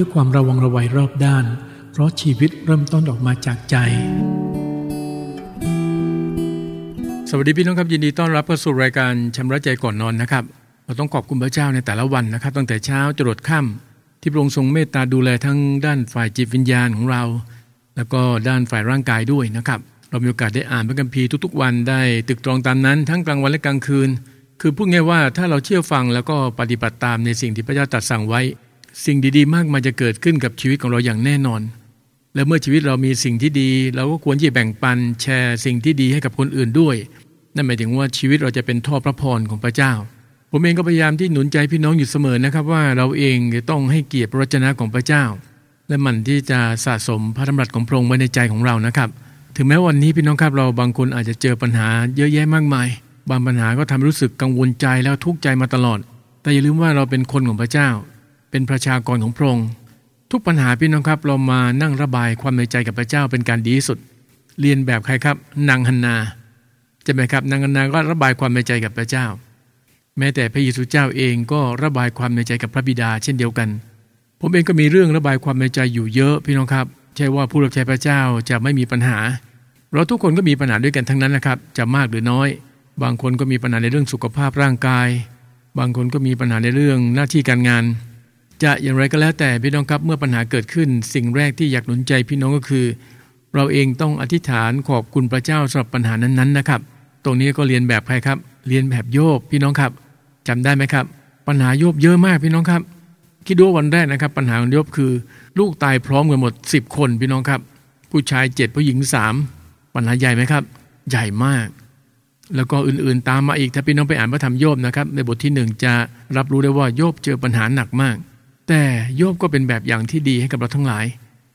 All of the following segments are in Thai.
ด้วยความระวังระไวรอบด้าน เพราะชีวิตเริ่มต้นออกมาจากใจ สวัสดีพี่น้องครับยินดีต้อนรับเข้าสู่รายการชำระใจก่อนนอนนะครับ เราต้องขอบคุณพระเจ้าในแต่ละวันนะครับ ตั้งแต่เช้าจรดค่ำที่พระองค์ทรงเมตตาดูแลทั้งด้านฝ่ายจิตวิญญาณของเรา แล้วก็ด้านฝ่ายร่างกายด้วยนะครับเรามีโอกาสได้อ่านพระคัมภีร์ทุกๆ วันได้ตึกตรองตามนั้น ทั้งกลางวันและกลางคืน คือพูดง่ายว่าถ้าเราเชื่อฟังแล้วก็ปฏิบัติตามในสิ่งที่พระเจ้าตรัสสั่งไว้ สิ่งดีๆ มากมายจะเกิดขึ้นกับชีวิตของเราอย่างแน่นอน และเมื่อชีวิตเรามีสิ่งที่ดี เราก็ควรที่จะแบ่งปันแชร์สิ่งที่ดีให้กับคนอื่นด้วย นั่นหมายถึงว่าชีวิตเราจะเป็นท่อพระพรของพระเจ้า ผมเองก็พยายามที่หนุนใจพี่น้องอยู่เสมอนะครับ ว่าเราเองจะต้องให้เกียรติพระวจนะของพระเจ้า และมันที่จะสะสมพระธรรมรัสของพระองค์ไว้ในใจของเรานะครับ ถึงแม้วันนี้พี่น้องครับเราบางคนอาจจะเจอปัญหาเยอะแยะมากมาย บางปัญหาก็ทำให้รู้สึกกังวลใจแล้วทุกข์ใจมาตลอด แต่อย่าลืมว่าเราเป็นคนของพระเจ้า เป็นประชากรของพระองค์ ทุกปัญหาพี่น้องครับ เรามานั่งระบายความในใจกับพระเจ้าเป็นการดีที่สุด เรียนแบบใครครับ นางฮันนาใช่ไหมครับ นางฮันนาก็ระบายความในใจกับพระเจ้า แม้แต่พระเยซูเจ้าเองก็ระบายความในใจกับพระบิดา เช่นเดียวกัน ผมเองก็มีเรื่องระบายความในใจอยู่เยอะพี่น้องครับเช่ว่าผู้รับใช้พระเจ้าจะไม่มีปัญหา เราทุกคนก็มีปัญหาด้วยกันทั้งนั้นนะครับ จะมากหรือน้อย บางคนก็มีปัญหาในเรื่องสุขภาพร่างกาย บางคนก็มีปัญหาในเรื่องหน้าที่การงาน จะอย่างไรก็แล้วแต่พี่น้องครับเมื่อปัญหาเกิดขึ้น สิ่งแรกที่อยากหนุนใจพี่น้องก็คือ เราเองต้องอธิษฐานขอบคุณพระเจ้าสำหรับปัญหานั้นๆนะครับ ตรงนี้ก็เรียนแบบใครครับ เรียนแบบโยบพี่น้องครับจำได้ไหมครับ ปัญหาโยบเยอะมากพี่น้องครับคิดดูวันแรกนะครับ ปัญหาของโยบคือ ลูกตายพร้อมกันหมด 10 คนพี่น้องครับ ผู้ชายเจ็ดผู้หญิงสามปัญหาใหญ่ไหมครับ ใหญ่มากแล้วก็อื่นๆตามมาอีกถ้าพี่น้องไปอ่านพระธรรมโยบนะครับ ในบทที่หนึ่งจะรับรู้ได้ว่าโยบเจอปัญหาหนักมาก แต่โยบก็เป็นแบบอย่างที่ดีให้กับเราทั้งหลาย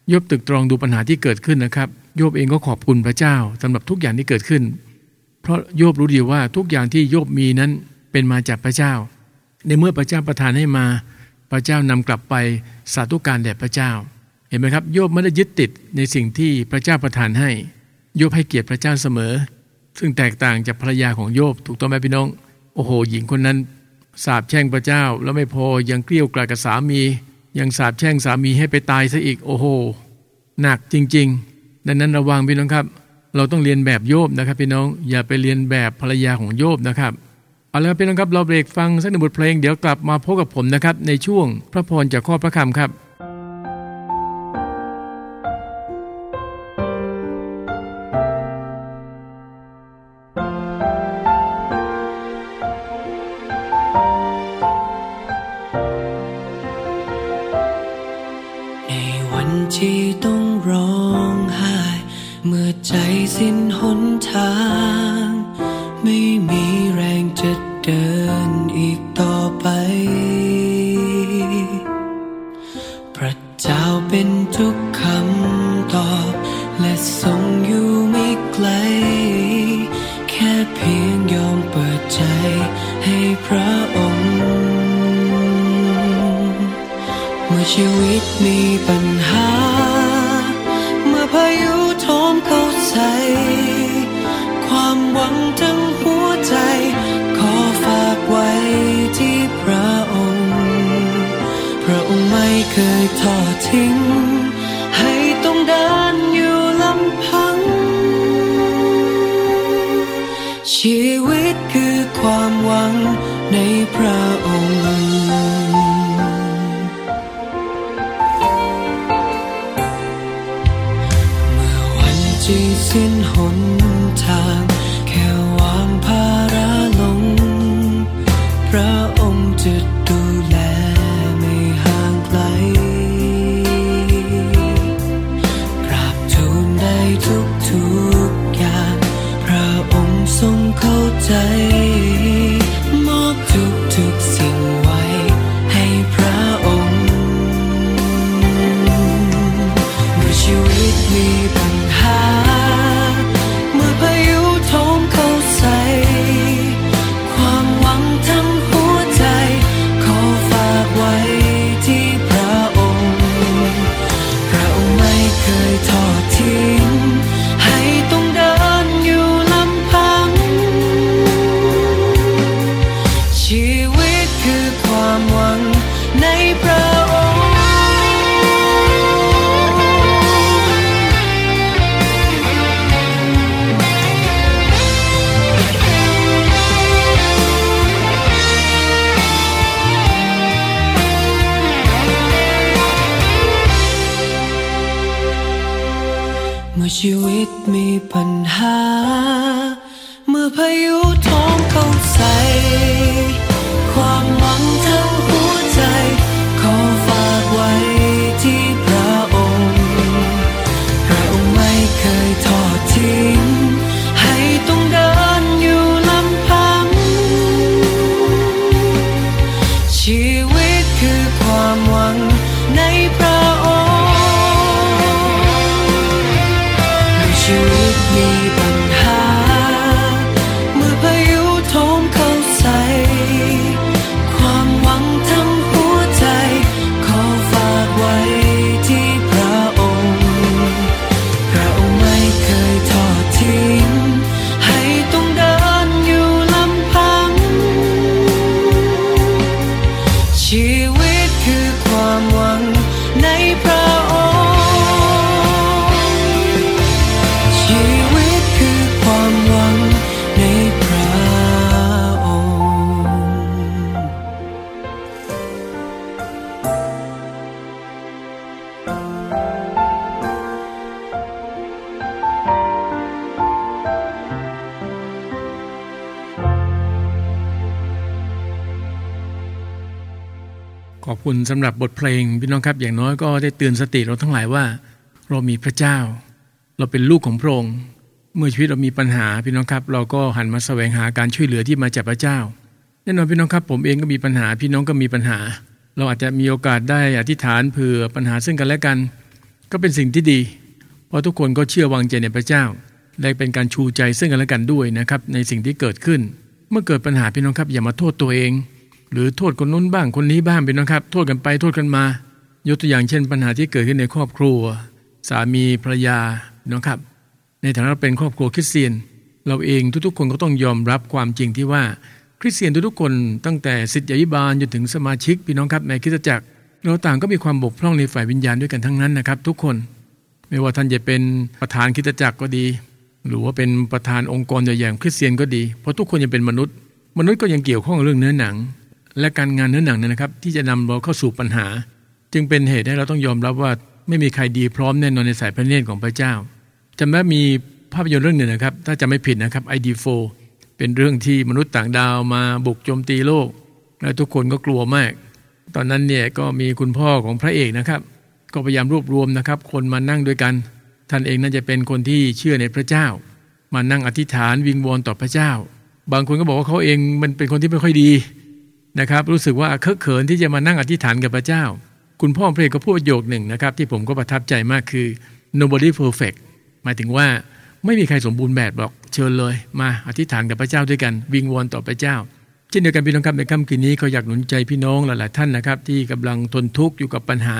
โยบตึกตรองดูปัญหาที่เกิดขึ้นนะครับ โยบเองก็ขอบคุณพระเจ้าสำหรับทุกอย่างที่เกิดขึ้น เพราะโยบรู้ดีว่าทุกอย่างที่โยบมีนั้นเป็นมาจากพระเจ้า ในเมื่อพระเจ้าประทานให้มา พระเจ้านำกลับไปสาธุการแด่พระเจ้า เห็นไหมครับ โยบไม่ได้ยึดติดในสิ่งที่พระเจ้าประทานให้ โยบให้เกียรติพระเจ้าเสมอ ซึ่งแตกต่างจากภรรยาของโยบถูกต้องไหมพี่น้อง โอ้โห หญิงคนนั้น สาบแช่งพระเจ้าแล้วไม่พอยังเกลี้ยวกล่อมกับสามี ยังสาบแช่งสามีให้ไปตายซะอีกโอ้โหหนักจริง ๆ ดังนั้นระวังพี่น้องครับ เราต้องเรียนแบบโยบนะครับพี่น้องอย่าไปเรียนแบบภรรยาของโยบนะครับเอาละครับพี่น้องครับเราเบรกฟังสักหนึ่งบทเพลงเดี๋ยวกลับมาพบกับผมนะครับในช่วงพระพรจากข้อพระคำครับ วันที่ต้องร้องไห้ เมื่อใจสิ้นหนทาง ไม่มีแรงจะเดินอีกต่อไป พระเจ้าเป็นทุกคำตอบ และทรงอยู่ไม่ไกล แค่เพียงยอมเปิดใจให้พระองค์ เมื่อชีวิตมีปัญ คุณสำหรับบทเพลงพี่น้องครับอย่างน้อยก็ได้เตือนสติเราทั้งหลายว่า เรามีพระเจ้า เราเป็นลูกของพระองค์เมื่อชีวิตเรามีปัญหาพี่น้องครับ เราก็หันมาแสวงหาการช่วยเหลือที่มาจากพระเจ้าแน่นอนพี่น้องครับ ผมเองก็มีปัญหาพี่น้องก็มีปัญหา เราอาจจะมีโอกาสได้อธิษฐานเผื่อปัญหาซึ่งกันและกัน ก็เป็นสิ่งที่ดี เพราะทุกคนก็เชื่อวางใจในพระเจ้าและเป็นการชูใจซึ่งกันและกันด้วยนะครับในสิ่งที่เกิดขึ้น เมื่อเกิดปัญหาพี่น้องครับอย่ามาโทษตัวเอง หรือโทษคนนู้นบ้างคนนี้บ้างพี่น้องครับ โทษกันไปโทษกันมา ยกตัวอย่างเช่น ปัญหาที่เกิดขึ้นในครอบครัว สามีภรรยานะครับ ในฐานะเป็นครอบครัวคริสเตียน เราเองทุกๆ คนก็ต้องยอมรับความจริงที่ว่าคริสเตียนทุกๆคนตั้งแต่สิทธิยิบาลจนถึงสมาชิกพี่น้องครับในคริสตจักร เราต่างก็มีความบกพร่องในฝ่ายวิญญาณด้วยกันทั้งนั้นนะครับ ทุกคน ไม่ว่าท่านจะเป็นประธานคริสตจักรก็ดี หรือว่าเป็นประธานองค์กรใหญ่ๆคริสเตียนก็ดีเพราะทุกคนยังเป็นมนุษย์ มนุษย์ก็ยังเกี่ยวข้องเรื่องเนื้อหนัง และการงานเนื้อหนังเนี่ยนะครับ ที่จะนำเราเข้าสู่ปัญหา จึงเป็นเหตุให้เราต้องยอมรับว่าไม่มีใครดีพร้อมแน่นอนในสายพระเนตรของพระเจ้าจำได้มีภาพยนตร์เรื่องหนึ่งนะครับ ถ้าจะไม่ผิดนะครับ ID4 เป็นเรื่องที่มนุษย์ต่างดาวมาบุกโจมตีโลก และทุกคนก็กลัวมาก ตอนนั้นเนี่ยก็มีคุณพ่อของพระเอกนะครับ ก็พยายามรวบรวมนะครับ คนมานั่งด้วยกัน ท่านเองน่าจะเป็นคนที่เชื่อในพระเจ้า มานั่งอธิษฐานวิงวอนต่อพระเจ้า บางคนก็บอกว่าเขาเองมันเป็นคนที่ไม่ค่อยดี นะครับ รู้สึกว่าเคอะเขินที่จะมานั่งอธิษฐานกับพระเจ้า คุณพ่อพระเอกก็พูดประโยคหนึ่งนะครับ ที่ผมก็ประทับใจมากคือ nobody perfect หมายถึงว่าไม่มีใครสมบูรณ์แบบบอกเชิญเลย มาอธิษฐานกับพระเจ้าด้วยกัน วิงวอนต่อพระเจ้าเช่นเดียวกันพี่น้องครับในค่ำคืนนี้ก็อยากหนุนใจพี่น้องหลาย ๆ ท่านนะครับ ที่กำลังทนทุกข์อยู่กับปัญหา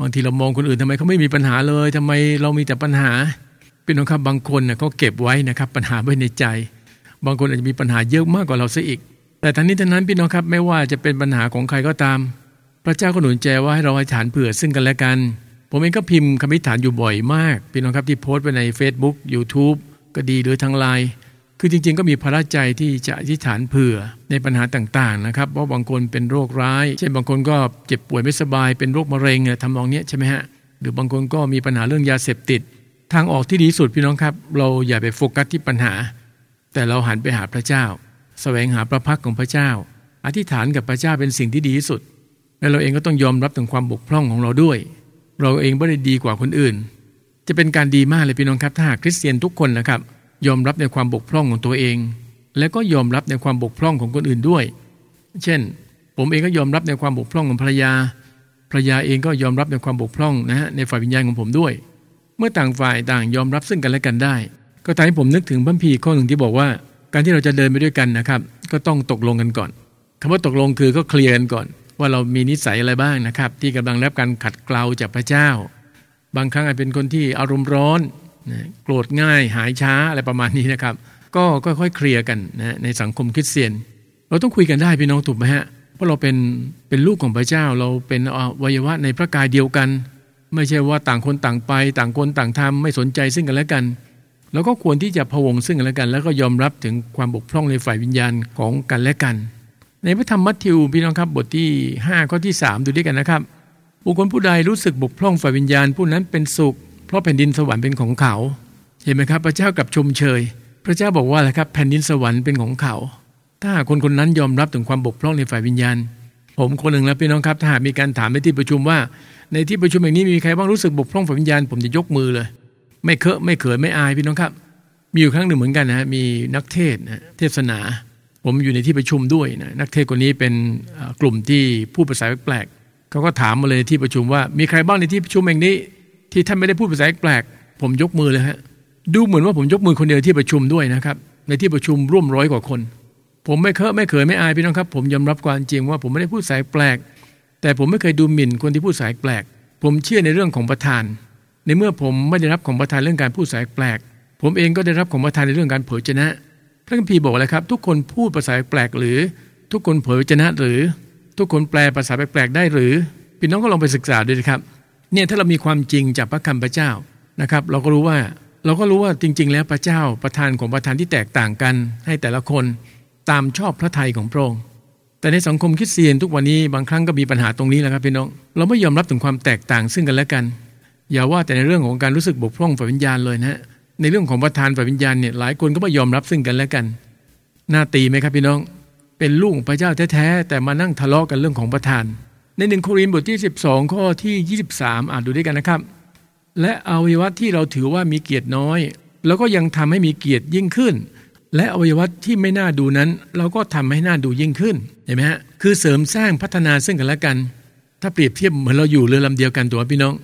บางทีเรามองคนอื่นทำไมเขาไม่มีปัญหาเลยทำไมเรามีแต่ปัญหาพี่น้องครับบางคนเน่ยเขาเก็บไว้นะครับ ปัญหาไว้ในใจ บางคนอาจจะมีปัญหาเยอะมากกว่าเราซะอีก แต่ทั้งนี้ทั้งนั้นพี่น้องครับไม่ว่าจะเป็นปัญหาของใครก็ตาม พระเจ้าก็หนุนใจว่าให้เราอธิษฐานเผื่อซึ่งกันและกัน ผมเองก็พิมพ์คำอธิษฐานอยู่บ่อยมาก พี่น้องครับที่โพสต์ไปใน Facebook YouTube ก็ดีหรือทางไลน์คือจริงๆ ก็มีภาระใจที่จะอธิษฐานเผื่อในปัญหาต่างๆนะครับเพราะบางคนเป็นโรคร้าย เช่นบางคนก็เจ็บป่วยไม่สบาย เป็นโรคมะเร็งทำนองนี้ใช่ไหมฮะหรือบางคนก็มีปัญหาเรื่องยาเสพติด ทางออกที่ดีสุดพี่น้องครับ เราอย่าไปโฟกัสที่ปัญหา แต่เราหันไปหาพระเจ้า แสวงหาพระพักของพระเจ้า อธิษฐานกับพระเจ้าเป็นสิ่งที่ดีที่สุด และเราเองก็ต้องยอมรับถึงความบกพร่องของเราด้วย เราเองไม่ได้ดีกว่าคนอื่น จะเป็นการดีมากเลยพี่น้องครับถ้าหากคริสเตียนทุกคนนะครับ ยอมรับในความบกพร่องของตัวเอง และก็ยอมรับในความบกพร่องของคนอื่นด้วย เช่น ผมเองก็ยอมรับในความบกพร่องของภรรยาภรรยาเองก็ยอมรับในความบกพร่องนะฮะในฝ่ายวิญญาณของผมด้วย เมื่อต่างฝ่ายต่างยอมรับซึ่งกันและกันได้ ก็ทำให้ผมนึกถึงพระพีข้อหนึ่งที่บอกว่า การที่เราจะเดินไปด้วยกันนะครับ ก็ต้องตกลงกันก่อนคำว่าตกลงคือก็เคลียร์กันก่อน ว่าเรามีนิสัยอะไรบ้างนะครับ ที่กำลังรับการขัดเกลาจากพระเจ้า บางครั้งอาจเป็นคนที่อารมณ์ร้อนนะโกรธง่ายหายช้าอะไรประมาณนี้นะครับ ก็ค่อยๆเคลียร์กันนะในสังคมคริสเตียน เราต้องคุยกันได้พี่น้องถูกไหมฮะเพราะเราเป็นเป็นลูกของพระเจ้า เราเป็นอวัยวะในพระกายเดียวกัน ไม่ใช่ว่าต่างคนต่างไป ต่างคนต่างทำไม่สนใจซึ่งกันและกัน เราก็ควรที่จะพวงซึ่งกันและกัน แล้วก็ยอมรับถึงความบกพร่องในฝ่ายวิญญาณของกันและกัน ในพระธรรมมัทธิวพี่น้องครับบทที่5ข้อที่ 3 ดูด้วยกันนะครับบุคคลผู้ใดรู้สึกบกพร่องฝ่ายวิญญาณผู้นั้นเป็นสุข เพราะแผ่นดินสวรรค์เป็นของเขา เห็นไหมครับ พระเจ้ากับชมเชย พระเจ้าบอกว่าอะไรครับแผ่นดินสวรรค์เป็นของเขา ถ้าคนคนนั้นยอมรับถึงความบกพร่องในฝ่ายวิญญาณ ผมคนหนึ่งแล้วพี่น้องครับถ้าหากมีการถามในที่ประชุมว่า ในที่ประชุมอย่างนี้มีใครบ้างรู้สึกบกพร่องฝ่ายวิญญาณ ผมจะยกมือเลย ไม่เคอะไม่เขินไม่อายพี่น้องครับ มีอยู่ครั้งหนึ่งเหมือนกันนะมีนักเทศนะเทศนา ผมอยู่ในที่ประชุมด้วยนะนักเทศคนนี้เป็นกลุ่มที่พูดภาษาแปลกเขาก็ถามมาเลยที่ประชุมว่า มีใครบ้างในที่ประชุมแห่งนี้ ที่ท่านไม่ได้พูดภาษาแปลกผมยกมือเลยฮะดูเหมือนว่าผมยกมือคนเดียวที่ประชุมด้วยนะครับ ในที่ประชุมร่วมร้อยกว่าคน ผมไม่เคอะไม่เคยไม่อายพี่น้องครับ ผมยอมรับความจริงว่าผมไม่ได้พูดสายแปลก แต่ผมไม่เคยดูหมิ่นคนที่พูดสายแปลก ผมเชื่อในเรื่องของประธาน ในเมื่อผมไม่ได้รับของประธานเรื่องการพูดสายแปลก ผมเองก็ได้รับของประธานในเรื่องการเผยชนะ พระคัมภีร์บอกเลยครับ ทุกคนพูดภาษาแปลกหรือ ทุกคนเผยชนะหรือ ทุกคนแปลภาษาแปลกได้หรือพี่น้องก็ลองไปศึกษาดูนะครับเนี่ยถ้าเรามีความจริงจากพระคำพระเจ้านะครับ เราก็รู้ว่าเราก็รู้ว่าจริง ๆ แล้วพระเจ้าประทานของประทานที่แตกต่างกัน ให้แต่ละคนตามชอบพระทัยของพระองค์แต่ในสังคมคริสเตียนทุกวันนี้บางครั้งก็มีปัญหาตรงนี้แหละครับพี่น้อง เราไม่ยอมรับถึงความแตกต่างซึ่งกันและกัน อย่าว่าแต่ในเรื่องของการรู้สึกบกพร่องฝ่ายวิญญาณเลยนะในเรื่องของประทานฝ่ายวิญญาณเนี่ยหลายคนก็ไม่ยอมรับซึ่งกันและกันน่าตีไหมครับพี่น้อง เป็นลูกของพระเจ้าแท้ๆแต่มานั่งทะเลาะกันเรื่องของประทาน ในหนึ่งโครินธ์บทที่ 12 ข้อที่ 23 อ่านดูด้วยกันนะครับ และอวัยวะที่เราถือว่ามีเกียรติน้อย แล้วก็ยังทำให้มีเกียรติยิ่งขึ้น และอวัยวะที่ไม่น่าดูนั้น เราก็ทำให้น่าดูยิ่งขึ้นเห็นไหมฮะคือเสริมสร้างพัฒนาซึ่งกันและกัน ถ้าเปรียบเทียบเหมือนเราอยู่เรือลำเดียวกันตัวพี่น้อง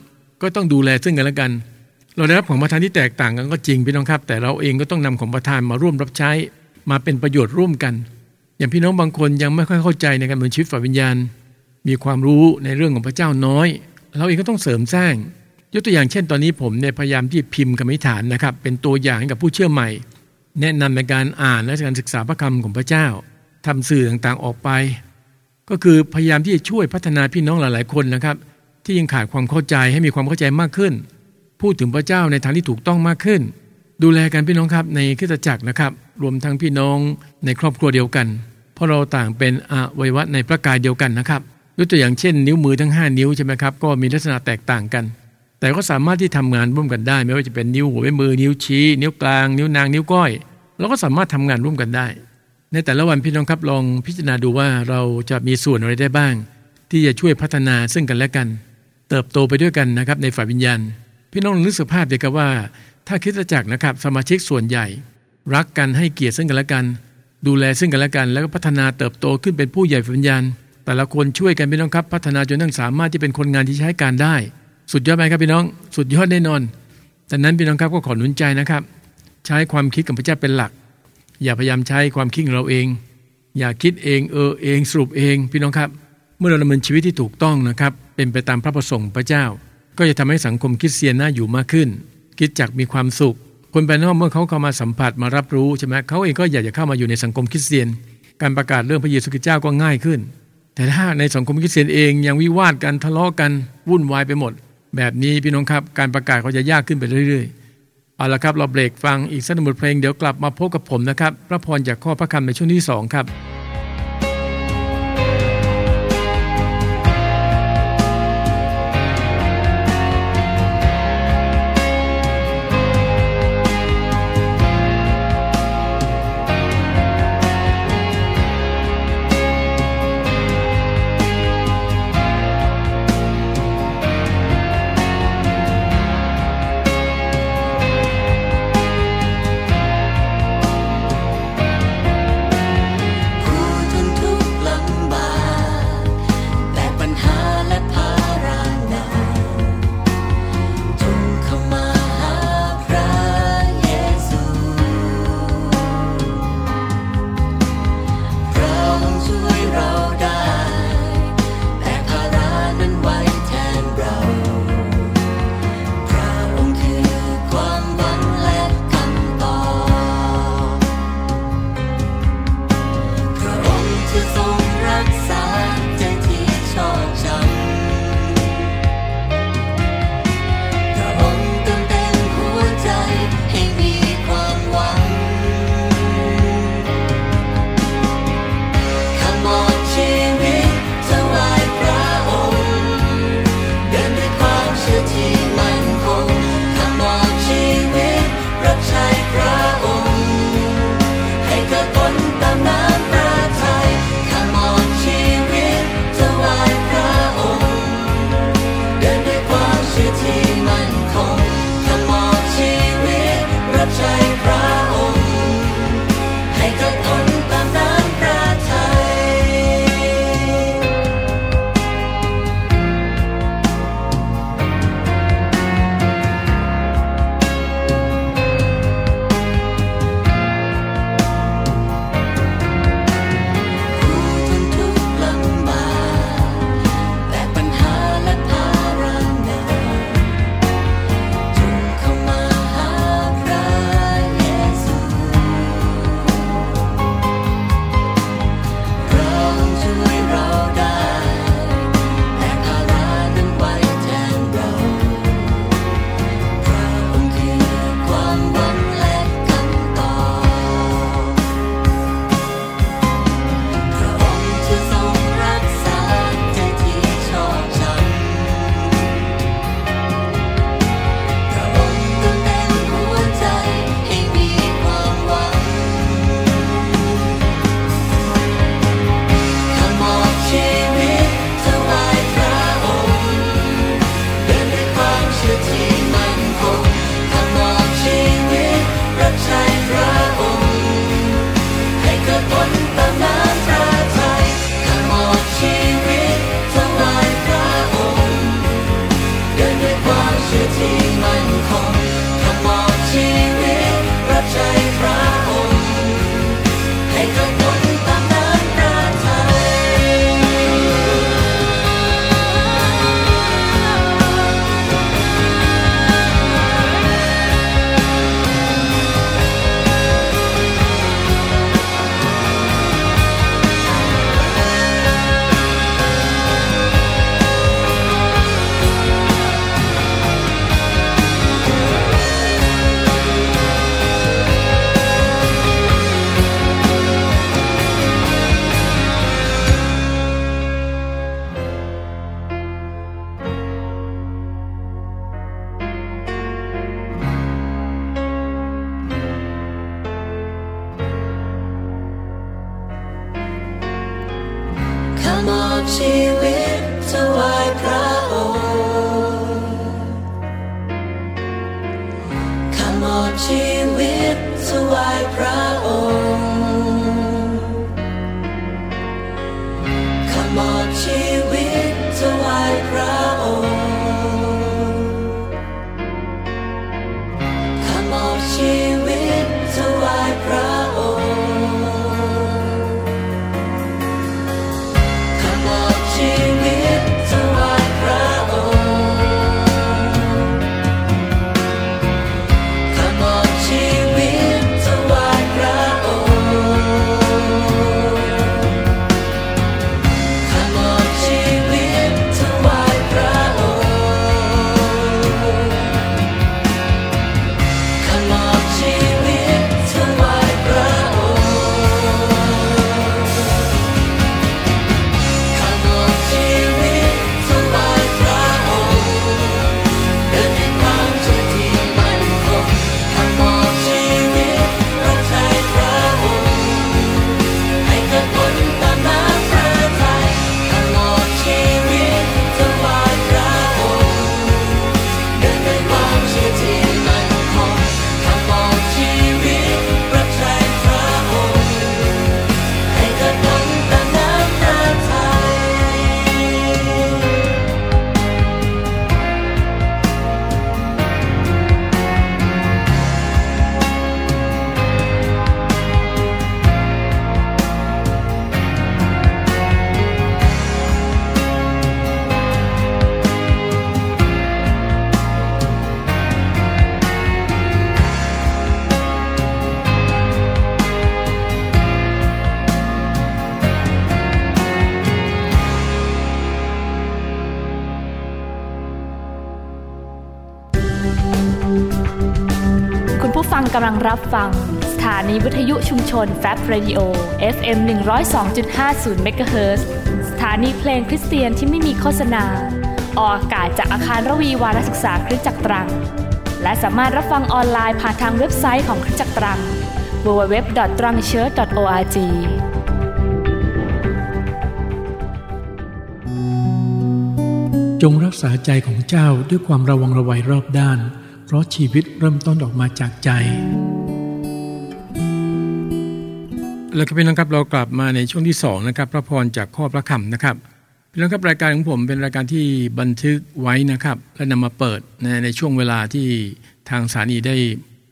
ก็ต้องดูแลซึ่งกันและกัน เราได้รับของประทานที่แตกต่างกันก็จริงพี่น้องครับ แต่เราเองก็ต้องนำของประทานมาร่วมรับใช้มาเป็นประโยชน์ร่วมกัน อย่างพี่น้องบางคนยังไม่ค่อยเข้าใจในการดำเนินชีวิตฝ่ายวิญญาณ มีความรู้ในเรื่องของพระเจ้าน้อย เราเองก็ต้องเสริมสร้าง ยกตัวอย่างเช่น ตอนนี้ผมเนี่ยพยายามที่พิมพ์กรรมิฐานนะครับ เป็นตัวอย่างให้กับผู้เชื่อใหม่ แนะนำในการอ่านและการศึกษาพระคำของพระเจ้าทำสื่อต่างๆออกไป ก็คือพยายามที่จะช่วยพัฒนาพี่น้องหลายๆคนนะครับ ที่ยังขาดความเข้าใจให้มีความเข้าใจมากขึ้น พูดถึงพระเจ้าในทางที่ถูกต้องมากขึ้น ดูแลกันพี่น้องครับในคริสตจักรนะครับ รวมทั้งพี่น้องในครอบครัวเดียวกัน เพราะเราต่างเป็นอวัยวะในพระกายเดียวกันนะครับยกตัวอย่างเช่น นิ้วมือทั้ง 5 นิ้วใช่ไหมครับก็มีลักษณะแตกต่างกัน แต่ก็สามารถที่ทำงานร่วมกันได้ ไม่ว่าจะเป็นนิ้วหัวแม่มือนิ้วชี้ นิ้วกลาง นิ้วนางนิ้วก้อยเราก็สามารถทำงานร่วมกันได้ ในแต่ละวันพี่น้องครับลองพิจารณาดูว่าเราจะมีส่วนอะไรได้บ้าง ที่จะช่วยพัฒนาซึ่งกันและกัน เติบโตไปด้วยกันนะครับในฝ่ายวิญญาณ พี่น้องนึกสภาพเดียวกับว่า ถ้าคริสตจักรนะครับสมาชิกส่วนใหญ่ รักกันให้เกียรติซึ่งกันและกัน ดูแลซึ่งกันและกัน แล้วก็พัฒนาเติบโตขึ้นเป็นผู้ใหญ่ฝ่ายวิญญาณ แต่ละคนช่วยกันพี่น้องครับพัฒนาจนทั้งสามารถที่เป็นคนงานที่ใช้การได้ สุดยอดไหมครับพี่น้อง สุดยอดแน่นอนดังนั้นพี่น้องครับก็ขอหนุนใจนะครับ ใช้ความคิดของพระเจ้าเป็นหลัก อย่าพยายามใช้ความคิดของเราเอง อย่าคิดเองเออเองสรุปเองพี่น้องครับ เมื่อเราดำเนินชีวิตที่ถูกต้องนะครับ เป็นไปตามพระประสงค์พระเจ้า ก็จะทำให้สังคมคริสเตียนน่าอยู่มากขึ้นคิดจักมีความสุข คนภายนอกเมื่อเขาเข้ามาสัมผัสมารับรู้ใช่ไหมเขาเองก็อยากจะเข้ามาอยู่ในสังคมคริสเตียน การประกาศเรื่องพระเยซูคริสต์เจ้าก็ง่ายขึ้น แต่ถ้าในสังคมคริสเตียนเองยังวิวาทกันทะเลาะกันวุ่นวายไปหมด แบบนี้พี่น้องครับ การประกาศก็จะยากขึ้นไปเรื่อยๆเอาละครับเราเบรกฟังอีกสักหนึ่งบทเพลงเดี๋ยวกลับมาพบกับผมนะครับพระพรจากข้อพระคำในช่วงที่2ครับ รับฟัง สถานีวิทยุชุมชนแฟบ Radio FM 102.50เมกะเฮิรตซ์สถานีเพลงคริสเตียนที่ไม่มีโฆษณา ออกอากาศจากอาคารรวีวารศึกษาคริสตจักรตรัง และสามารถรับฟังออนไลน์ผ่านทางเว็บไซต์ของคริสตจักรตรัง www.trangchurch.org จงรักษาใจของเจ้าด้วยความระวังระไวรอบด้าน เพราะชีวิตเริ่มต้นออกมาจากใจ แล้วก็พี่น้องครับเรากลับมาในช่วงที่2นะครับพระพรจากข้อพระคำนะครับพี่น้องครับรายการของผมเป็นรายการที่บันทึกไว้นะครับ และนำมาเปิดในในช่วงเวลาที่ทางสถานีได้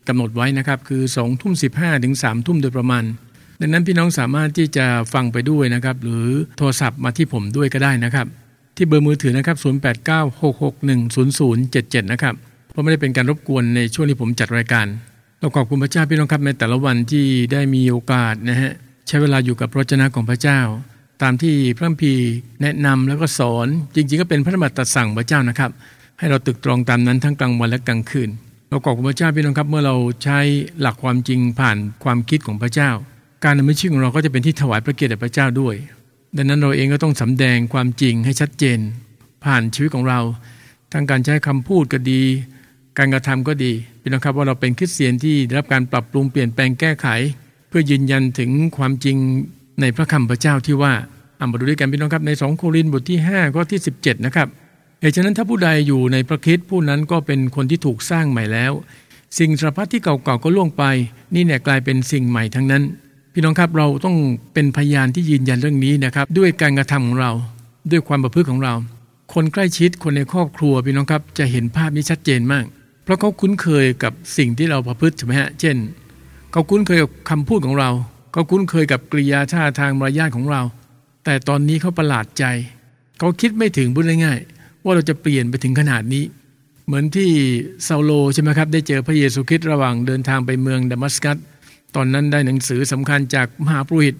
กำหนดไว้นะครับ คือ2ทุ่ม15ถึง3ทุ่มโดยประมาณ ดังนั้นพี่น้องสามารถที่จะฟังไปด้วยนะครับ หรือโทรศัพท์มาที่ผมด้วยก็ได้นะครับ ที่เบอร์มือถือนะครับ 0896610077 นะครับเพราะไม่ได้เป็นการรบกวนในช่วงที่ผมจัดรายการ เราขอบคุณพระเจ้าพี่น้องครับในแต่ละวันที่ได้มีโอกาสนะฮะใช้เวลาอยู่กับพระวจนะของพระเจ้า ตามที่พระคัมภีร์แนะนำแล้วก็สอนจริงๆ ก็เป็นพระธรรมตัดสั่งพระเจ้านะครับ ให้เราตึกตรองตามนั้นทั้งกลางวันและกลางคืนเราขอบคุณพระเจ้าพี่น้องครับ เมื่อเราใช้หลักความจริงผ่านความคิดของพระเจ้า การดำเนินชีวิตของเราก็จะเป็นที่ถวายพระเกียรติแด่พระเจ้าด้วย ดังนั้นเราเองก็ต้องสำแดงความจริงให้ชัดเจน ผ่านชีวิตของเรา ทั้งการใช้คำพูดก็ดี การกระทำก็ดีพี่น้องครับว่าเราเป็นคริสเตียนที่ได้รับการปรับปรุงเปลี่ยนแปลงแก้ไข เพื่อยืนยันถึงความจริงในพระคำพระเจ้าที่ว่าเอามาดูด้วยกันพี่น้องครับใน 2 โครินธ์บทที่5ข้อที่ 17 นะครับเหตุฉะนั้นถ้าผู้ใดอยู่ในพระคริสต์ผู้นั้นก็เป็นคนที่ถูกสร้างใหม่แล้ว สิ่งสารพัดที่เก่าๆก็ล่วงไป นี่เนี่ยกลายเป็นสิ่งใหม่ทั้งนั้น พี่น้องครับเราต้องเป็นพยานที่ยืนยันเรื่องนี้นะครับ ด้วยการกระทำของเรา ด้วยความประพฤติของเรา คนใกล้ชิดคนในครอบครัวพี่น้องครับจะเห็นภาพนี้ชัดเจนมาก เพราะเขาคุ้นเคยกับสิ่งที่เราประพฤติใช่ไหมฮะ เช่น เขาคุ้นเคยกับคำพูดของเรา เขาคุ้นเคยกับกริยาท่าทางมารยาทของเรา แต่ตอนนี้เขาประหลาดใจ เขาคิดไม่ถึงพูดง่ายๆว่าเราจะเปลี่ยนไปถึงขนาดนี้ เหมือนที่ซาโลใช่ไหมครับ ได้เจอพระเยซูคริสต์ระหว่างเดินทางไปเมืองดามัสกัส ตอนนั้นได้หนังสือสำคัญจากมหาปุริต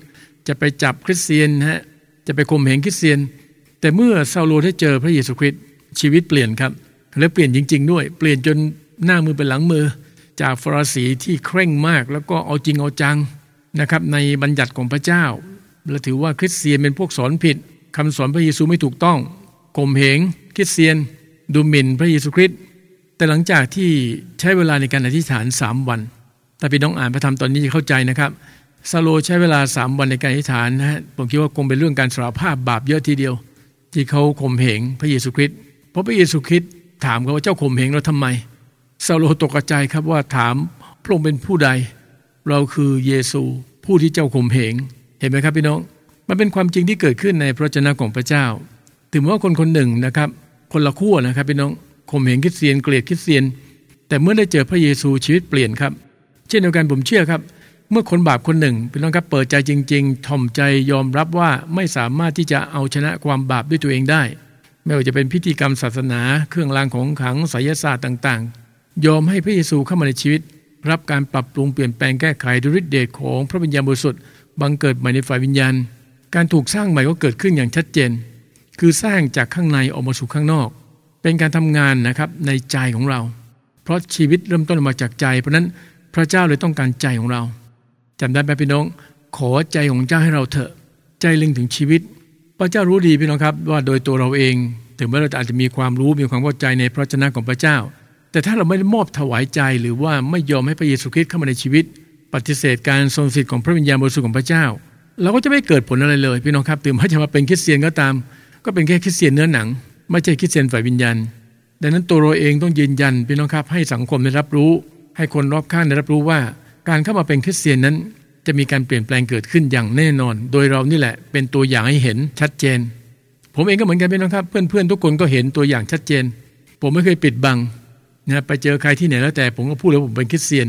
จะไปจับคริสเตียนฮะ จะไปข่มเหงคริสเตียน แต่เมื่อซาโลได้เจอพระเยซูคริสต์ชีวิตเปลี่ยนครับ และเปลี่ยนจริง ๆ ด้วย เปลี่ยนจนหน้ามือเป็นหลังมือ จากฟราสีที่เคร่งมาก แล้วก็เอาจริงเอาจังนะครับในบัญญัติของพระเจ้า และถือว่าคริสเตียนเป็นพวกสอนผิดคำสอนพระเยซูไม่ถูกต้องข่มเหงคริสเตียน ดูหมิ่นพระเยซูคริสต์แต่หลังจากที่ใช้เวลาในการอธิษฐานสามวัน แต่พี่น้องอ่านพระธรรมตอนนี้จะเข้าใจนะครับซาโลใช้เวลาสามวันในการอธิษฐานนะฮะผมคิดว่าคงเป็นเรื่องการสารภาพบาปเยอะทีเดียว ที่เขาข่มเหงพระเยซูคริสต์เพราะพระเยซูคริสต์ ถามเขาว่าเจ้าข่มเหงเราทำไมซาโลตกใจครับว่าถามพระองค์เป็นผู้ใด เราคือเยซูผู้ที่เจ้าข่มเหง เห็นไหมครับพี่น้อง มันเป็นความจริงที่เกิดขึ้นในพระเจ้าของพระเจ้า ถึงว่าคนคนหนึ่งนะครับ คนละขั้วนะครับพี่น้องข่มเหงคริสเตียนเกลียดคริสเตียน แต่เมื่อได้เจอพระเยซูชีวิตเปลี่ยนครับ เช่นเดียวกันผมเชื่อครับ เมื่อคนบาปคนหนึ่งพี่น้องครับเปิดใจจริง ๆ ถ่อมใจยอมรับว่าไม่สามารถที่จะเอาชนะความบาปด้วยตัวเองได้ ไม่ว่าจะเป็นพิธีกรรมศาสนา เครื่องรางของขลังไสยศาสตร์ต่างๆ ยอมให้พระเยซูเข้ามาในชีวิต รับการปรับปรุงเปลี่ยนแปลงแก้ไขด้วยฤทธิเดชของพระวิญญาณบริสุทธิ์บังเกิดใหม่ในฝ่ายวิญญาณ การถูกสร้างใหม่ก็เกิดขึ้นอย่างชัดเจน คือสร้างจากข้างในออกมาสู่ข้างนอก เป็นการทำงานนะครับในใจของเรา เพราะชีวิตเริ่มต้นมาจากใจ เพราะนั้นพระเจ้าเลยต้องการใจของเราจำได้ไหมพี่น้อง ขอใจของเจ้าให้เราเถอะ ใจล็งถึงชีวิต ระเจ้ารู้ดีพี่น้องครับว่าโดยตัวเราเอง ถึงแม้เราอาจจะมีความรู้มีความเข้าใจในพระชนะของพระเจ้า แต่ถ้าเราไม่ได้มอบถวายใจหรือว่าไม่ยอมให้พระเยซูคริสต์เข้ามาในชีวิต ปฏิเสธการทรงสิทธิ์ของพระวิญญาณบริสุทธิ์ของพระเจ้า เราก็จะไม่เกิดผลอะไรเลย พี่น้องครับถึงแม้จะมาเป็นคริสเตียนก็ตาม ก็เป็นแค่คริสเตียนเนื้อหนัง ไม่ใช่คริสเตียนฝ่ายวิญญาณดังนั้นตัวเราเองต้องยืนยันพี่น้องครับให้สังคมได้รับรู้ ให้คนรอบข้างได้รับรู้ว่า การเข้ามาเป็นคริสเตียนนั้น จะมีการเปลี่ยนแปลงเกิดขึ้นอย่างแน่นอน โดยเรานี่แหละเป็นตัวอย่างให้เห็นชัดเจน ผมเองก็เหมือนกันพี่น้องครับ เพื่อนๆทุกคนก็เห็นตัวอย่างชัดเจน ผมไม่เคยปิดบังนะไปเจอใครที่ไหนแล้วแต่ผมก็พูดเลยผมเป็นคริสเตียน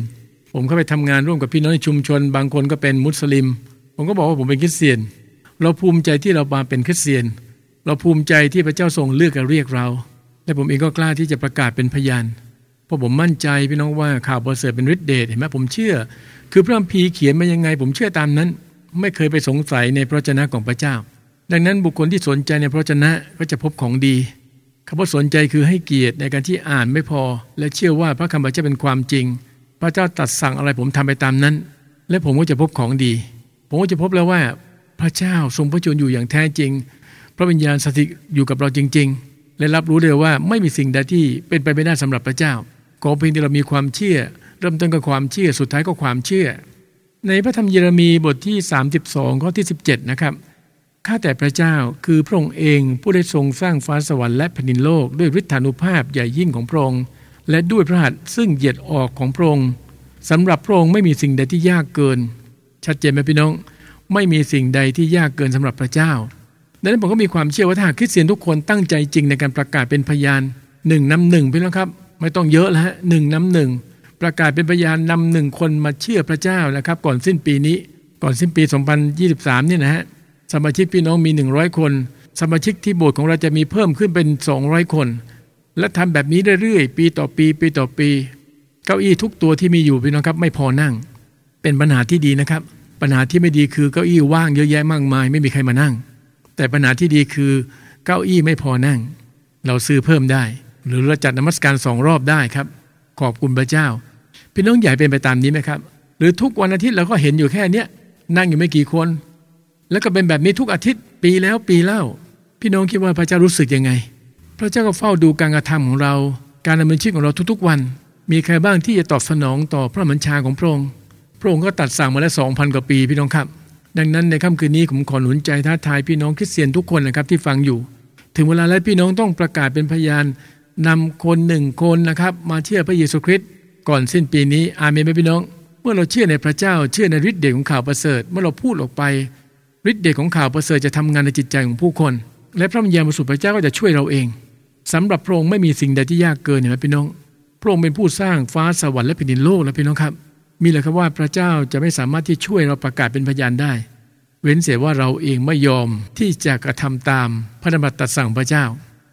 ผมเข้าไปทำงานร่วมกับพี่น้องในชุมชน บางคนก็เป็นมุสลิม ผมก็บอกว่าผมเป็นคริสเตียน เราภูมิใจที่เรามาเป็นคริสเตียน เราภูมิใจที่พระเจ้าทรงเลือกและเรียกเรา และผมเองก็กล้าที่จะประกาศเป็นพยาน ราะผมมั่นใจพี่น้องว่าข่าวประเสริฐเป็นฤทธิเดชเห็นไหมผมเชื่อ คือพระคัมภีร์เขียนมายังไง ผมเชื่อตามนั้น ไม่เคยไปสงสัยในพระเจ้าของพระเจ้า ดังนั้นบุคคลที่สนใจในพระเจ้าก็จะพบของดีคำว่าสนใจคือให้เกียรติในการที่อ่านไม่พอ และเชื่อว่าพระคำพระเจ้าเป็นความจริง พระเจ้าตัดสั่งอะไรผมทำไปตามนั้น และผมก็จะพบของดี ผมก็จะพบแล้วว่า พระเจ้าทรงพระชนอยู่อย่างแท้จริง พระวิญญาณสถิตอยู่กับเราจริง ๆ และรับรู้เลยว่าไม่มีสิ่งใดที่เป็นไปไม่ได้สำหรับพระเจ้า ขอเพียงที่เรามีความเชื่อ เริ่มต้นกับความเชื่อสุดท้ายก็ความเชื่อ ในพระธรรมเยเรมีบทที่ 32ข้อที่ 17 นะครับข้าแต่พระเจ้าคือพระองค์เองผู้ได้ทรงสร้างฟ้าสวรรค์และแผ่นดินโลกด้วยฤทธานุภาพใหญ่ยิ่งของพระองค์และด้วยพระหัตถ์ซึ่งเหยียดออกของพระองค์สำหรับพระองค์ไม่มีสิ่งใดที่ยากเกิน ชัดเจนไหมพี่น้อง ไม่มีสิ่งใดที่ยากเกินสำหรับพระเจ้าดังนั้นผมก็มีความเชื่อว่าถ้าคริสเตียนทุกคนตั้งใจจริงในการประกาศเป็นพยานหนึ่งนำหนึ่งพี่น้องครับ ไม่ต้องเยอะแล้วฮะหนึ่งน้ำหนึ่งประกาศเป็นพยานนำหนึ่งคนมาเชื่อพระเจ้านะครับ ก่อนสิ้นปีนี้ ก่อนสิ้นปี 2023เนี่ยนะฮะสมาชิกพี่น้องมี 100 คน สมาชิกที่โบสถ์ของเราจะมีเพิ่มขึ้นเป็น 200 คน และทำแบบนี้เรื่อยๆปีต่อปี ปีต่อปี เก้าอี้ทุกตัวที่มีอยู่พี่น้องครับ ไม่พอนั่ง เป็นปัญหาที่ดีนะครับ ปัญหาที่ไม่ดีคือเก้าอี้ว่างเยอะแยะมากมาย ไม่มีใครมานั่ง แต่ปัญหาที่ดีคือเก้าอี้ไม่พอนั่ง เราซื้อเพิ่มได้ หรือเราจัดนมัสการสองรอบได้ครับ ขอบคุณพระเจ้า พี่น้องใหญ่เป็นไปตามนี้ไหมครับ หรือทุกวันอาทิตย์เราก็เห็นอยู่แค่เนี้ยนั่งอยู่ไม่กี่คน แล้วก็เป็นแบบนี้ทุกอาทิตย์ปีแล้วปีเล่า พี่น้องคิดว่าพระเจ้ารู้สึกยังไง พระเจ้าก็เฝ้าดูการกระทำของเรา การดำเนินชีวิตของเราทุกๆวัน มีใครบ้างที่จะตอบสนองต่อพระมัญชาของพระองค์พระองค์ก็ตัดสั่งมาแล้วสองพันกว่าปีพี่น้องครับ ดังนั้นในค่ำคืนนี้ผมขอหนุนใจท้าทายพี่น้องคริสเตียนทุกคนนะครับที่ฟังอยู่ ถึงเวลาแล้วพี่น้องต้องประกาศเป็นพยาน นำคนหนึ่งคนนะครับ มาเชื่อพระเยซูคริสต์ก่อนสิ้นปีนี้อาเมนไหมพี่น้อง เมื่อเราเชื่อในพระเจ้าเชื่อในฤทธิ์เดชของข่าวประเสริฐ เมื่อเราพูดออกไปฤทธิ์เดชของข่าวประเสริฐจะทำงานในจิตใจของผู้คน และพระวิญญาณบริสุทธิ์พระเจ้าก็จะช่วยเราเองสำหรับพระองค์ไม่มีสิ่งใดที่ยากเกินเห็นไหมพี่น้อง พระองค์เป็นผู้สร้างฟ้าสวรรค์และแผ่นดินโลกแล้วพี่น้องครับ มีเลยครับว่าพระเจ้าจะไม่สามารถที่ช่วยเราประกาศเป็นพยานได้ เว้นเสียว่าเราเองไม่ยอมที่จะกระทำตามพระดำรัสตัดสั่งพระเจ้า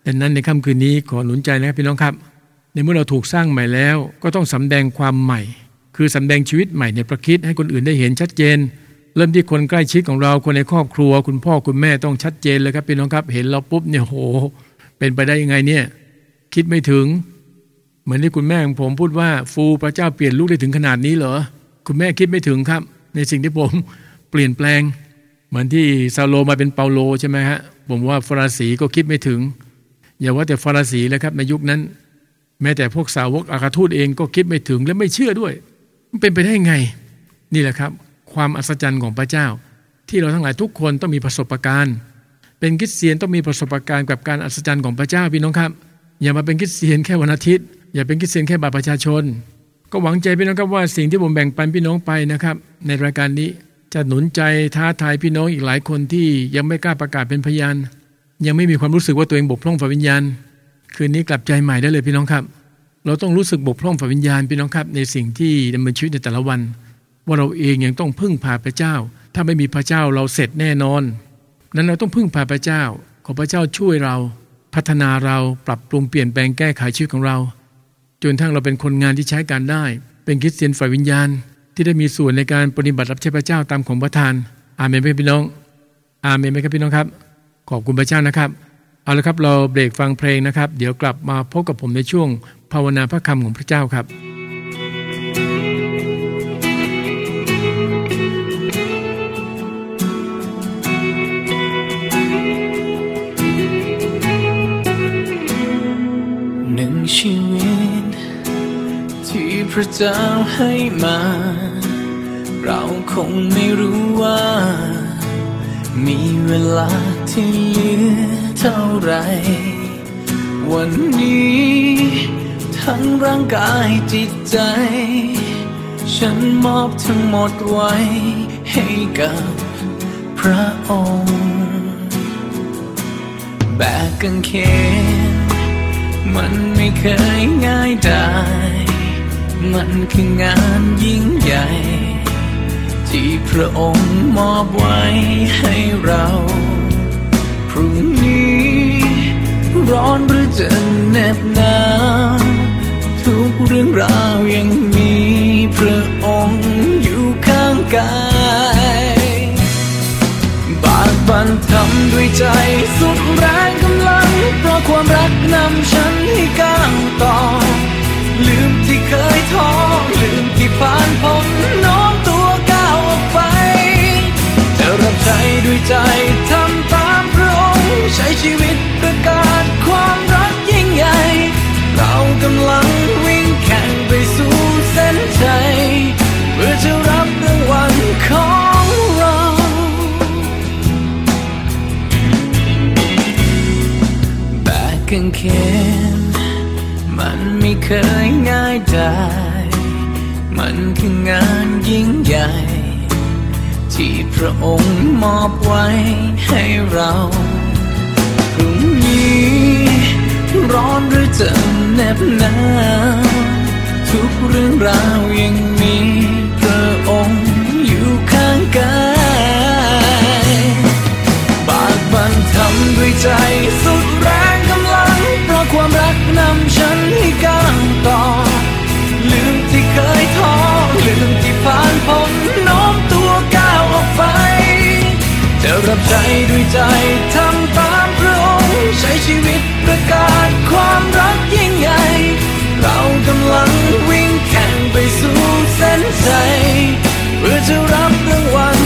ดังนั้นในค่ำคืนนี้ขอหนุนใจนะครับพี่น้องครับ ในเมื่อเราถูกสร้างใหม่แล้ว ก็ต้องสำแดงความใหม่ คือสำแดงชีวิตใหม่ในประคิดให้คนอื่นได้เห็นชัดเจน เริ่มที่คนใกล้ชิดของเราคนในครอบครัว คุณพ่อคุณแม่ต้องชัดเจนเลยครับพี่น้องครับ เห็นเราปุ๊บเนี่ยโห เป็นไปได้ยังไงเนี่ยคิดไม่ถึง เหมือนที่คุณแม่ของผมพูดว่า ฟูพระเจ้าเปลี่ยนลูกได้ถึงขนาดนี้เหรอคุณแม่คิดไม่ถึงครับ ในสิ่งที่ผมเปลี่ยนแปลง เหมือนที่ซาโลมาเป็นเปาโลใช่ไหมฮะผมว่าฟราสีก็คิดไม่ถึง อย่าว่าแต่ฟาราสีเลยครับในยุคนั้น แม้แต่พวกสาวกอาคาทูตเองก็คิดไม่ถึงและไม่เชื่อด้วย มันเป็นไปได้ไง นี่แหละครับ ความอัศจรรย์ของพระเจ้า ที่เราทั้งหลายทุกคนต้องมีประสบการณ์ เป็นคริสเตียนต้องมีประสบการณ์กับการอัศจรรย์ของพระเจ้าพี่น้องครับอย่ามาเป็นคริสเตียนแค่วันอาทิตย์ อย่าเป็นคริสเตียนแค่บัตรประชาชน ก็หวังใจพี่น้องครับว่าสิ่งที่ผมแบ่งปันพี่น้องไปนะครับ ในรายการนี้จะหนุนใจท้าทายพี่น้องอีกหลายคนที่ยังไม่กล้าประกาศเป็นพยาน ยังไม่มีความรู้สึกว่าตัวเองบกพร่องฝ่ายวิญญาณ คืนนี้กลับใจใหม่ได้เลยพี่น้องครับ เราต้องรู้สึกบกพร่องฝ่ายวิญญาณพี่น้องครับ ในสิ่งที่ดำเนินชีวิตในแต่ละวัน ว่าเราเองยังต้องพึ่งพาพระเจ้า ถ้าไม่มีพระเจ้าเราเสร็จแน่นอน นั้นเราต้องพึ่งพาพระเจ้า ขอพระเจ้าช่วยเรา พัฒนาเราปรับปรุงเปลี่ยนแปลงแก้ไขชีวิตของเรา จนทั้งเราเป็นคนงานที่ใช้การได้ เป็นคริสเตียนฝ่ายวิญญาณ ที่ได้มีส่วนในการปฏิบัติรับใช้พระเจ้าตามของประทาน อาเมนไหมพี่น้อง อาเมนไหมครับพี่น้องครับ ขอบคุณพระเจ้านะครับ เอาละครับเราเบรกฟังเพลงนะครับ เดี๋ยวกลับมาพบกับผมในช่วงภาวนาพระคำของพระเจ้าครับหนึ่งชีวิต ที่พระเจ้าให้มา เราคงไม่รู้ว่า มีเวลาที่เหลือเท่าไร วันนี้ ทั้งร่างกายจิตใจ ฉันมอบทั้งหมดไว้ให้กับพระองค์ แบกกางเขนมันไม่เคยง่ายได้ มันคืองานยิ่งใหญ่ ที่พระองค์มอบไว้ให้เรา พรุ่งนี้ ร้อนหรือจะเหน็บหนาวทุกเรื่องราวยังมีพระองค์อยู่ข้างกาย บากบันทำด้วยใจสุดแรงกำลัง เพราะความรักนำฉันให้ก้าวต่อ ลืมที่เคยท้อลืมที่ผ่านพ้นน้ม ใช้ด้วยใจทำตามพระองค์ใช้ชีวิตประกาศความรักยิ่งใหญ่ เรากำลังวิ่งแข่งไปสู่เส้นชัยเพื่อจะรับรางวัลของเราแบกกางเขนมันไม่เคยง่ายได้ มันคืองานยิ่งใหญ่ ที่พระองค์มอบไว้ให้เราพรุ่งนี้ ร้อนหรือจะเหน็บหนาวทุกเรื่องราวยังมีพระองค์อยู่ข้างกายบากบันทำด้วยใจสุดแรงกำลัง เพราะความรักนำฉันให้ก้าวต่อ ลืมที่เคยท้อลืมที่ผ่านพ้น ดับใจด้วยใจทำตามพระองค์ใช้ชีวิตประกาศความรักยิ่งใหญ่ เรากำลังวิ่งแข่งไปสู่เส้นชัยเพื่อจะรับรางวัล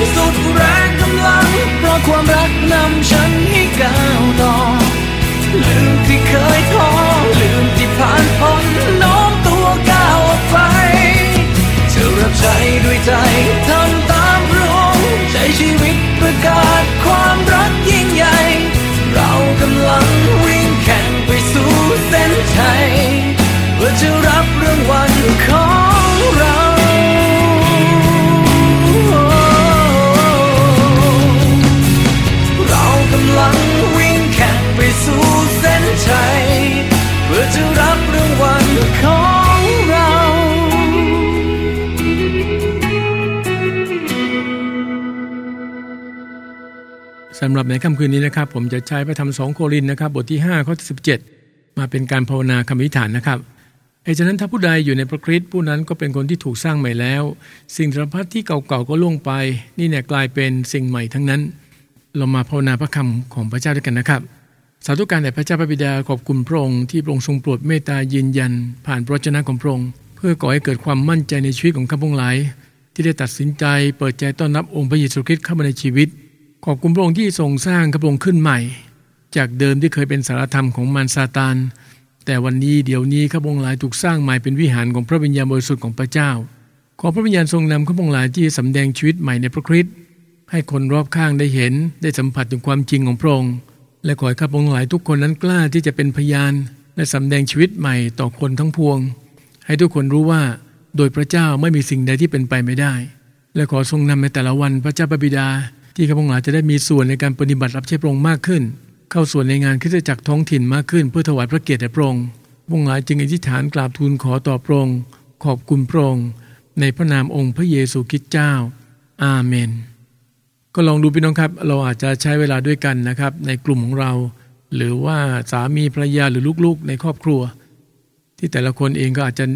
อีกสุดแรงกำลัง เพราะความรักนำฉันให้ก้าวต่อลืมที่เคย ในค่ำคืนนี้นะครับ ผมจะใช้พระธรรมสองโครินนะครับ บทที่5ข้อที่17 มาเป็นการภาวนาคำอธิฐานนะครับเหตุฉะนั้นถ้าผู้ใดอยู่ในพระคริสต์ผู้นั้นก็เป็นคนที่ถูกสร้างใหม่แล้ว สิ่งสารพัดที่เก่าๆก็ล่วงไป นี่เนี่ยกลายเป็นสิ่งใหม่ทั้งนั้น เรามาภาวนาพระคำของพระเจ้าด้วยกันนะครับสาธุการแด่พระเจ้าพระบิดาขอบคุณพระองค์ที่พระองค์ทรงโปรดเมตตายืนยัน ผ่านพระชนะของพระองค์เพื่อก่อให้เกิดความมั่นใจในชีวิตของข้าพงหลาย ที่ได้ตัดสินใจเปิดใจต้อนรับองค์พระเยซูคริสต์เข้ามาในชีวิต ขอบคุณพระองค์ที่ทรงสร้างข้าพงขึ้นใหม่ จากเดิมที่เคยเป็นสารธรรมของมารซาตานแต่วันนี้เดี๋ยวนี้ข้าพงหลายถูกสร้างใหม่เป็นวิหารของพระวิญญาณบริสุทธิ์ของพระเจ้า ขอพระวิญญาณทรงนำข้าพงหลายที่สำแดงชีวิตใหม่ในพระคริสต์ให้คนรอบข้างได้เห็นได้สัมผัสถึงความจริงของพระองค์และขอให้ข้าพงหลายทุกคนนั้นกล้าที่จะเป็นพยาน และสำแดงชีวิตใหม่ต่อคนทั้งพวง ให้ทุกคนรู้ว่าโดยพระเจ้าไม่มีสิ่งใดที่เป็นไปไม่ได้ และขอทรงนำในแต่ละวันพระเจ้าปบิดา ที่ข้าพงหลายจะได้มีส่วนในการปฏิบัติรับใช้พระองค์มากขึ้น เข้าส่วนในงานคริสตจักรท้องถิ่นมากขึ้น เพื่อถวายพระเกียรติแด่พระองค์พงหลายจึงอธิษฐานกราบทูลขอต่อพระองค์ขอบคุณพระองค์ในพระนามองค์พระเยซูคริสต์เจ้า อาเมน ก็ลองดูพี่น้องครับ เราอาจจะใช้เวลาด้วยกันนะครับ ในกลุ่มของเรา หรือว่าสามีภรรยาหรือลูกๆ ในครอบครัว ที่แต่ละคนเองก็อาจจะ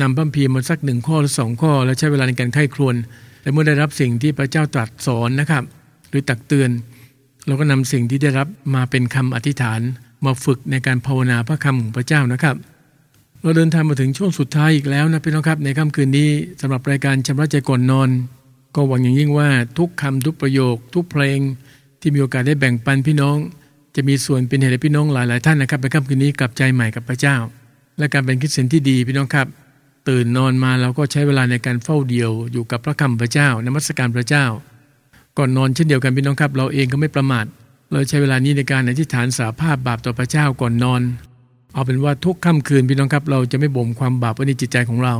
นำพัมพีมาสักหนึ่งข้อหรือสองข้อ แล้วใช้เวลาในการไข้ครวน และเมื่อได้รับสิ่งที่พระเจ้าตรัสสอนนะครับ หรือตักเตือน เราก็นำสิ่งที่ได้รับมาเป็นคำอธิษฐานมาฝึกในการภาวนาพระคำของพระเจ้านะครับ เราเดินทางมาถึงช่วงสุดท้ายอีกแล้วนะพี่น้องครับ ในค่ำคืนนี้สำหรับรายการชำระใจก่อนนอน ก็หวังอย่างยิ่งว่าทุกคำทุกประโยค ทุกเพลง ที่มีโอกาสได้แบ่งปันพี่น้อง จะมีส่วนเป็นเหตุให้พี่น้องหลาย ๆ ท่านนะครับในค่ำคืนนี้กลับใจใหม่กับพระเจ้า และการเป็นคริสเตียนที่ดีพี่น้องครับ ตื่นนอนมาเราก็ใช้เวลาในการเฝ้าเดียวอยู่กับพระคำพระเจ้านมัสการพระเจ้า ก่อนนอนเช่นเดียวกันพี่น้องครับ เราเองก็ไม่ประมาทเราใช้เวลานี้ในการอธิษฐานสาภาพบาปต่อพระเจ้าก่อนนอน เอาเป็นว่าทุกค่ำคืนพี่น้องครับ เราจะไม่บ่มความบาปไว้ในจิตใจของเรา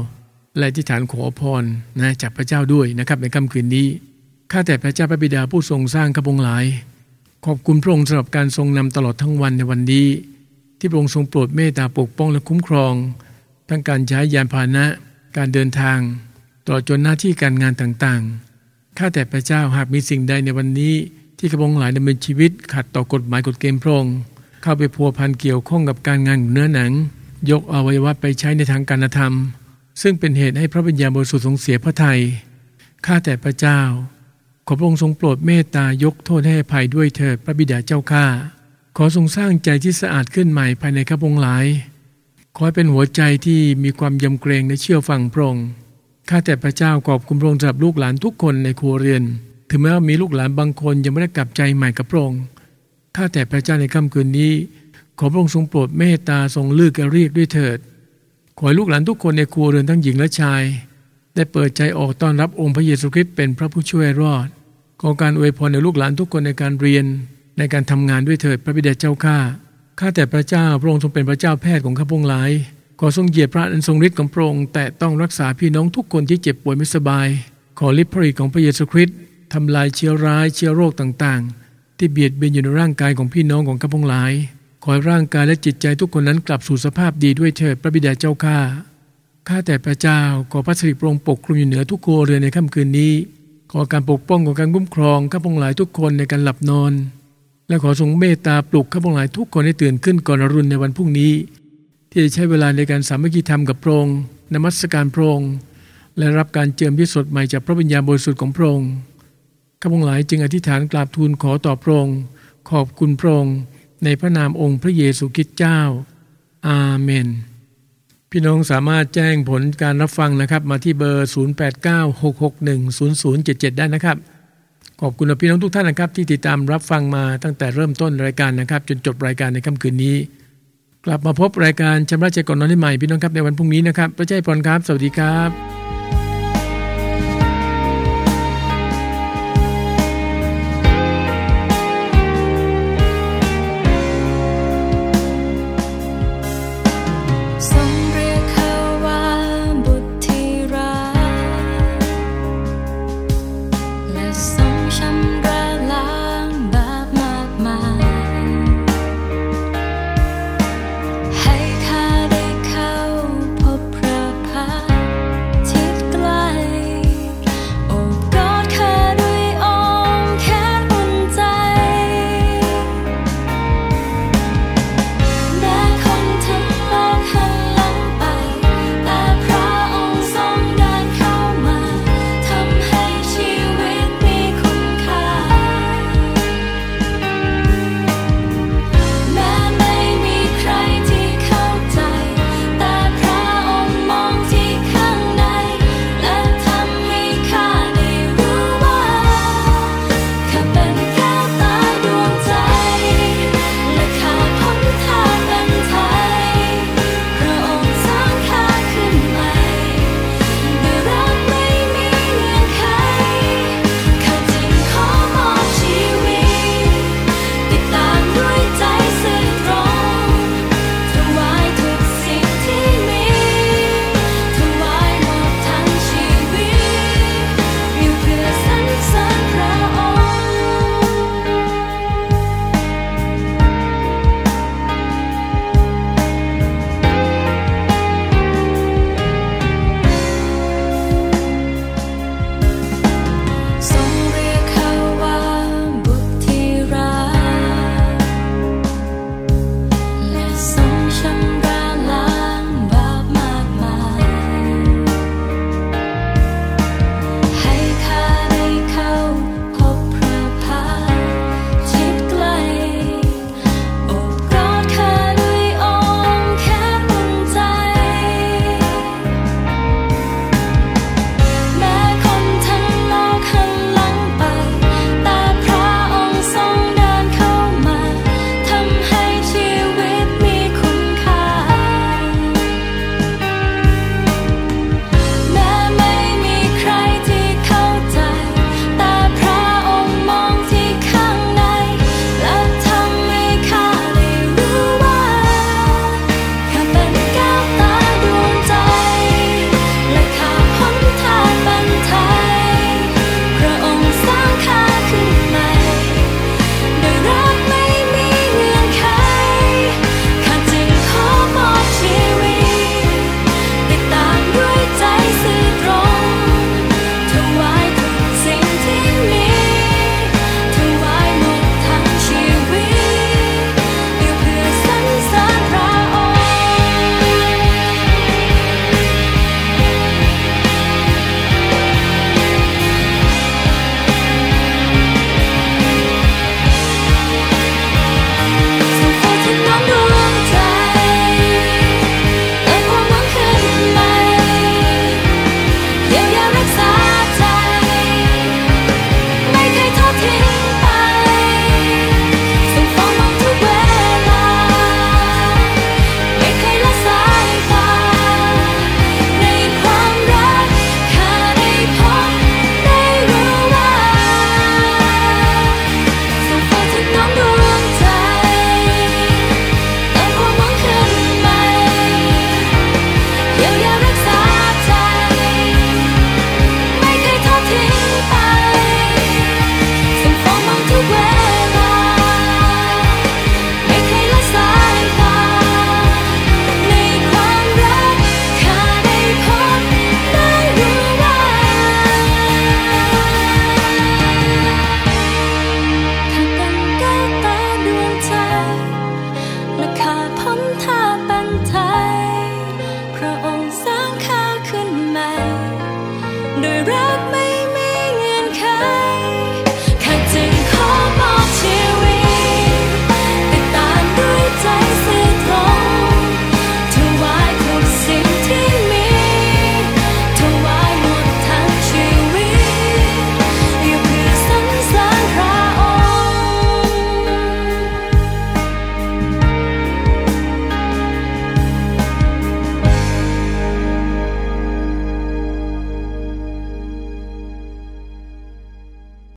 และอธิษฐานขอพรนะจากพระเจ้าด้วยนะครับในค่ำคืนนี้ข้าแต่พระเจ้าพระบิดาผู้ทรงสร้างข้าพงหลาย ขอบคุณพระองค์สำหรับการทรงนำตลอดทั้งวันในวันนี้ ที่พระองค์ทรงโปรดเมตตาปกป้องและคุ้มครอง ทั้งการใช้ยานพาหนะ การเดินทางตลอดจนหน้าที่การงานต่างๆ ข้าแต่พระเจ้าหากมีสิ่งใดในวันนี้ ที่กระพงหลายดำเนินชีวิต ขัดต่อกฎหมายกฎเกณฑ์พระองค์เข้าไปพัวพันเกี่ยวข้องกับการงานเนื้อหนัง ยกอวัยวะไปใช้ในทางการธรรม ซึ่งเป็นเหตุให้พระวิญญาณบริสุทธิ์ทรงเสียพระทยัยข้าแต่พระเจ้า ขอพระองค์ทรงโปรดเมตตายกโทษให้ภัยด้วยเถิดพระบิดาเจ้าข้าขอทรงสร้างใจที่สะอาดขึ้นใหม่ภายในข้าพงหลาย ขอให้เป็นหัวใจที่มีความยำเกรงและเชื่อฟังพระองค์ข้าแต่พระเจ้าขอบคุณพระองค์สำหรับลูกหลานทุกคนในครัวเรือน ถึงแม้ว่ามีลูกหลานบางคนยังไม่ได้กลับใจใหม่กับพระองค์ถ้าแต่พระเจ้าในค่ำคืนนี้ ขอพระองค์ทรงโปรดเมตตาทรงลือกเรียกด้วยเถิด ขอให้ลูกหลานทุกคนในครัวเรือนทั้งหญิงและชาย ได้เปิดใจออกต้อนรับองค์พระเยซูคริสต์เป็นพระผู้ช่วยรอดขอการอวยพรในลูกหลานทุกคนในการเรียนในการทำงานด้วยเถิดพระบิดาเจ้าข้า ข้าแต่พระเจ้าพระองค์ทรงเป็นพระเจ้าแพทย์ของข้าพงหลายขอทรงเหยียบพระอันทรงฤทธิ์ของพระองค์แต่ต้องรักษาพี่น้องทุกคนที่เจ็บป่วยไม่สบาย ขอฤทธิ์พระฤทธิ์ของพระเยซูคริสต์ทำลายเชื้อร้ายเชื้อโรคต่างๆ ที่เบียดเบียนอยู่ในร่างกายของพี่น้องของข้าพงหลาย ขอให้ร่างกายและจิตใจทุกคนนั้นกลับสู่สภาพดีด้วยเถิดพระบิดาเจ้าข้าข้าแต่พระเจ้าขอพระสิริโปรงค์ปกคลุมอยู่เหนือทุกโคเรือนในค่ำคืนนี้ ขอการปกป้องของการคุ้มครองข้าพงหลายทุกคนในการหลับนอน และขอทรงเมตตาปลุกข้าพงหลายทุกคนให้ตื่นขึ้นก่อนอรุณในวันพรุ่งนี้ ที่จะใช้เวลาในการสามัคคีธรรมกับพระองค์นมัสการพระองค์และรับการเจิมที่สดใหม่จากพระวิญญาณบริสุทธิ์ของพระองค์ข้าพงหลายจึงอธิษฐานกราบทูลขอต่อพระองค์ขอบคุณพระองค์ในพระนามองค์พระเยซูคริสต์เจ้า อาเมน พี่น้องสามารถแจ้งผลการรับฟังนะครับ มาที่เบอร์ 0896610077 ได้นะครับ ขอบคุณพี่น้องทุกท่านนะครับ ที่ติดตามรับฟังมาตั้งแต่เริ่มต้นรายการนะครับ จนจบรายการในค่ำคืนนี้ กลับมาพบรายการชำระใจก่อนนอนได้ใหม่พี่น้องครับในวันพรุ่งนี้นะครับพระเจ้าพรครับ สวัสดีครับ